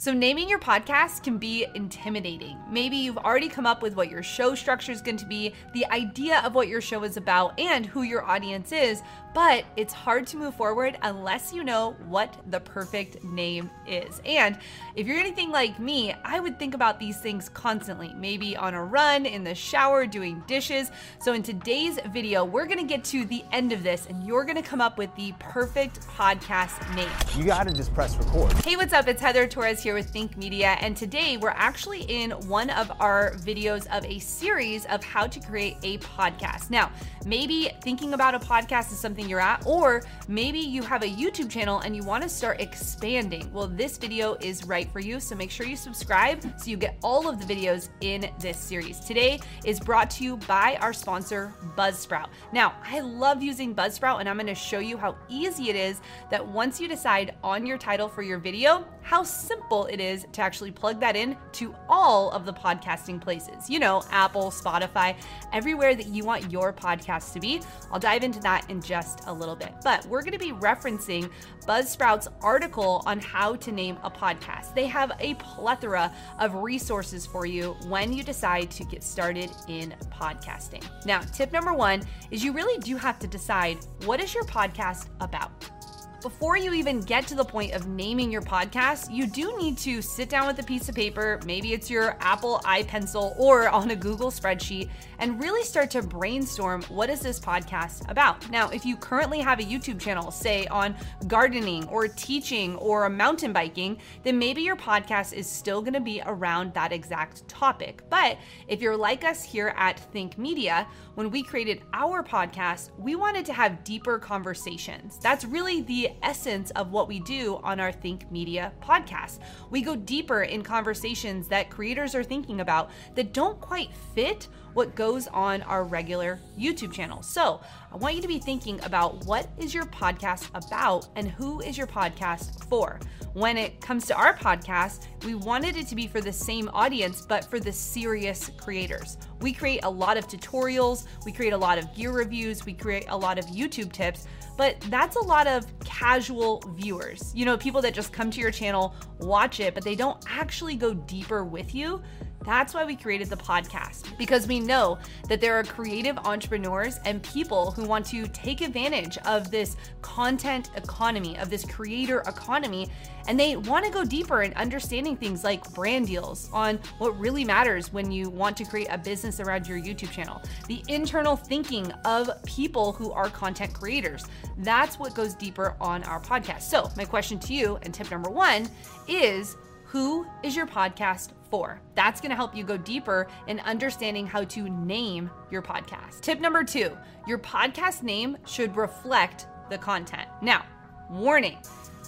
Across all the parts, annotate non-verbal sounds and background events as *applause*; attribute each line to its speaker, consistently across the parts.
Speaker 1: So, naming your podcast can be intimidating. Maybe you've already come up with what your show structure is going to be, the idea of what your show is about, and who your audience is, but it's hard to move forward unless you know what the perfect name is. And if you're anything like me, I would think about these things constantly, maybe on a run, in the shower, doing dishes. So, in today's video, we're gonna get to the end of this and you're gonna come up with the perfect podcast name.
Speaker 2: You gotta just press record.
Speaker 1: Hey, what's up? It's Heather Torres here with Think Media, and today we're actually in one of our videos of a series of how to create a podcast. Now, maybe thinking about a podcast is something you're at, or maybe you have a YouTube channel and you want to start expanding. Well, this video is right for you, so make sure you subscribe so you get all of the videos in this series. Today is brought to you by our sponsor, Buzzsprout. Now, I love using Buzzsprout, and I'm going to show you how easy it is that once you decide on your title for your video, how simple it is to actually plug that in to all of the podcasting places. You know, Apple, Spotify, everywhere that you want your podcast to be. I'll dive into that in just a little bit. But we're going to be referencing Buzzsprout's article on how to name a podcast. They have a plethora of resources for you when you decide to get started in podcasting. Now, tip number one is you really do have to decide what is your podcast about? Before you even get to the point of naming your podcast, you do need to sit down with a piece of paper, maybe it's your Apple iPencil or *laughs* on a Google spreadsheet, and really start to brainstorm what is this podcast about. Now, if you currently have a YouTube channel, say on gardening or teaching or mountain biking, then maybe your podcast is still going to be around that exact topic. But if you're like us here at Think Media, when we created our podcast, we wanted to have deeper conversations. That's really the essence of what we do on our Think Media podcast. We go deeper in conversations that creators are thinking about that don't quite fit what goes on our regular YouTube channel. So, I want you to be thinking about what is your podcast about and who is your podcast for. When it comes to our podcast, we wanted it to be for the same audience, but for the serious creators. We create a lot of tutorials, we create a lot of gear reviews, we create a lot of YouTube tips, but that's a lot of casual viewers. You know, people that just come to your channel, watch it, but they don't actually go deeper with you. That's why we created the podcast, because we know that there are creative entrepreneurs and people who want to take advantage of this content economy, of this creator economy, and they want to go deeper in understanding things like brand deals on what really matters when you want to create a business around your YouTube channel, the internal thinking of people who are content creators. That's what goes deeper on our podcast. So, my question to you, and tip number one, is who is your podcast for? That's gonna help you go deeper in understanding how to name your podcast. Tip number two your podcast name should reflect the content. Now, warning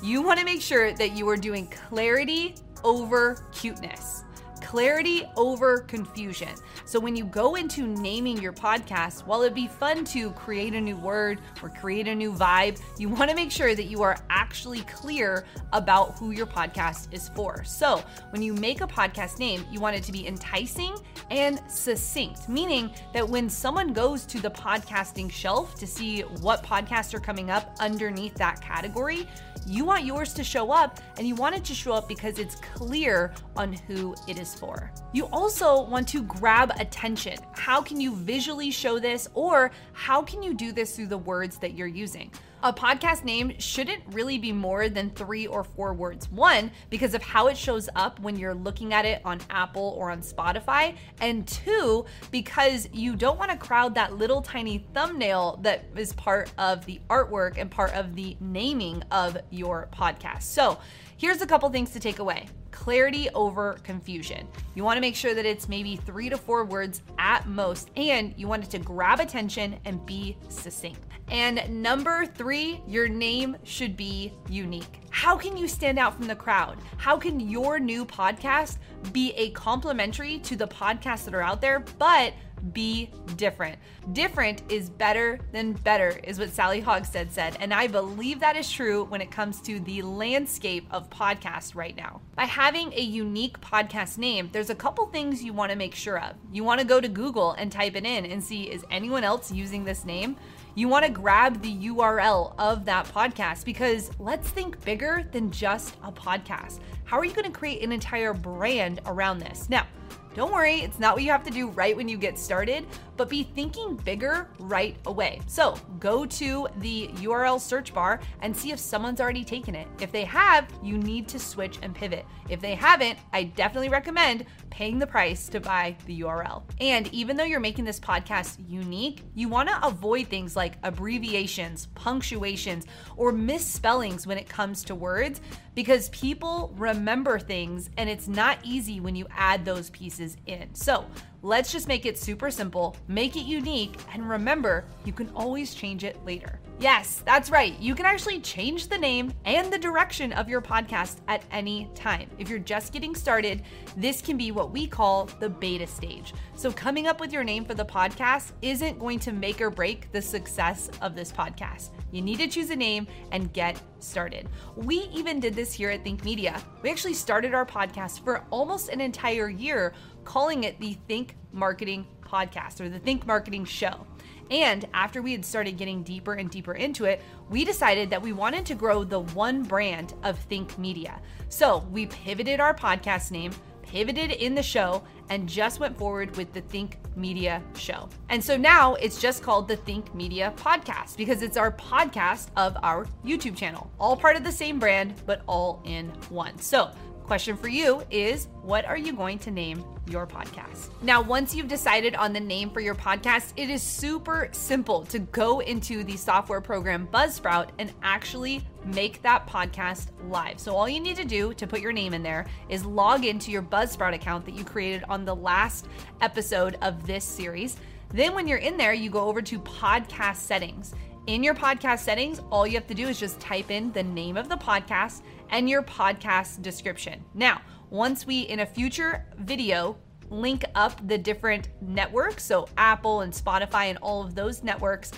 Speaker 1: you wanna make sure that you are doing clarity over cuteness clarity over confusion. So when you go into naming your podcast, while it'd be fun to create a new word or create a new vibe, you want to make sure that you are actually clear about who your podcast is for. So when you make a podcast name, you want it to be enticing and succinct, meaning that when someone goes to the podcasting shelf to see what podcasts are coming up underneath that category, you want yours to show up and you want it to show up because it's clear on who it is for. You also want to grab attention. How can you visually show this, or how can you do this through the words that you're using? A podcast name shouldn't really be more than three or four words. One, because of how it shows up when you're looking at it on Apple or on Spotify. And two, because you don't want to crowd that little tiny thumbnail that is part of the artwork and part of the naming of your podcast. So here's a couple things to take away clarity over confusion. You want to make sure that it's maybe three to four words at most, and you want it to grab attention and be succinct. And number three, your name should be unique. How can you stand out from the crowd? How can your new podcast be a complementary to the podcasts that are out there, but be different. Different is better than better, is what Sally Hogshead said. And I believe that is true when it comes to the landscape of podcasts right now. By having a unique podcast name, there's a couple things you want to make sure of. You want to go to Google and type it in and see is anyone else using this name? You want to grab the URL of that podcast because let's think bigger than just a podcast. How are you going to create an entire brand around this? Now, don't worry, it's not what you have to do right when you get started, but be thinking bigger right away. So go to the URL search bar and see if someone's already taken it. If they have, you need to switch and pivot. If they haven't, I definitely recommend paying the price to buy the URL. And even though you're making this podcast unique, you want to avoid things like abbreviations, punctuations, or misspellings when it comes to words because people remember things and it's not easy when you add those pieces in. So let's just make it super simple, make it unique, and remember, you can always change it later. Yes, that's right. You can actually change the name and the direction of your podcast at any time. If you're just getting started, this can be what we call the beta stage. So, coming up with your name for the podcast isn't going to make or break the success of this podcast. You need to choose a name and get started. We even did this here at Think Media. We actually started our podcast for almost an entire year, calling it the Think Marketing Podcast or the Think Marketing Show. And after we had started getting deeper and deeper into it, we decided that we wanted to grow the one brand of Think Media. So we pivoted our podcast name, pivoted in the show, and just went forward with the Think Media show. And so now it's just called the Think Media Podcast because it's our podcast of our YouTube channel, all part of the same brand, but all in one. So Question for you is what are you going to name your podcast? Now, once you've decided on the name for your podcast, it is super simple to go into the software program Buzzsprout and actually make that podcast live. So, all you need to do to put your name in there is log into your Buzzsprout account that you created on the last episode of this series. Then, when you're in there, you go over to podcast settings. In your podcast settings, all you have to do is just type in the name of the podcast and your podcast description. Now, once we in a future video link up the different networks, so Apple and Spotify and all of those networks,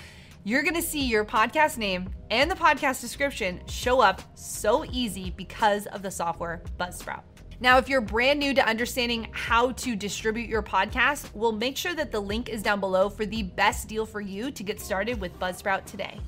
Speaker 1: you're gonna see your podcast name and the podcast description show up so easy because of the software Buzzsprout. Now, if you're brand new to understanding how to distribute your podcast, we'll make sure that the link is down below for the best deal for you to get started with Buzzsprout today.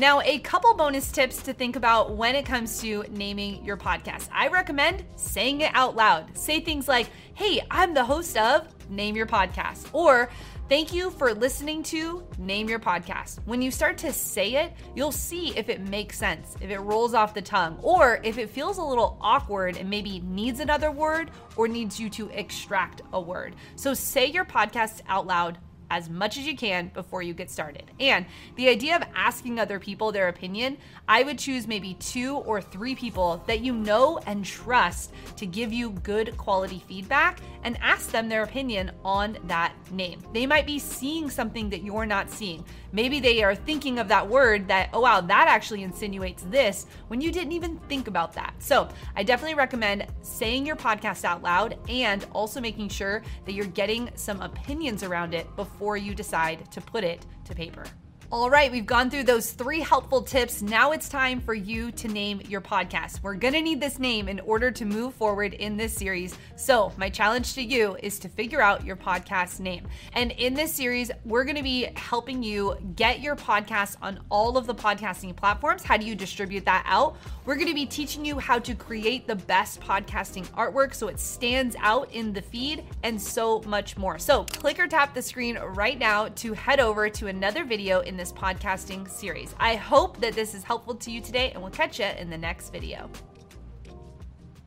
Speaker 1: Now, a couple bonus tips to think about when it comes to naming your podcast. I recommend saying it out loud. Say things like, Hey, I'm the host of Name Your Podcast, or Thank you for listening to Name Your Podcast. When you start to say it, you'll see if it makes sense, if it rolls off the tongue, or if it feels a little awkward and maybe needs another word or needs you to extract a word. So say your podcast out loud as much as you can before you get started. And the idea of asking other people their opinion, I would choose maybe two or three people that you know and trust to give you good quality feedback and ask them their opinion on that name. They might be seeing something that you're not seeing. Maybe they are thinking of that word that, oh wow, that actually insinuates this when you didn't even think about that. So I definitely recommend saying your podcast out loud and also making sure that you're getting some opinions around it before you decide to put it to paper. All right, we've gone through those three helpful tips. Now it's time for you to name your podcast. We're gonna need this name in order to move forward in this series. So, my challenge to you is to figure out your podcast name. And in this series, we're gonna be helping you get your podcast on all of the podcasting platforms. How do you distribute that out? We're gonna be teaching you how to create the best podcasting artwork so it stands out in the feed and so much more. So, click or tap the screen right now to head over to another video in this podcasting series. I hope that this is helpful to you today, and we'll catch you in the next video.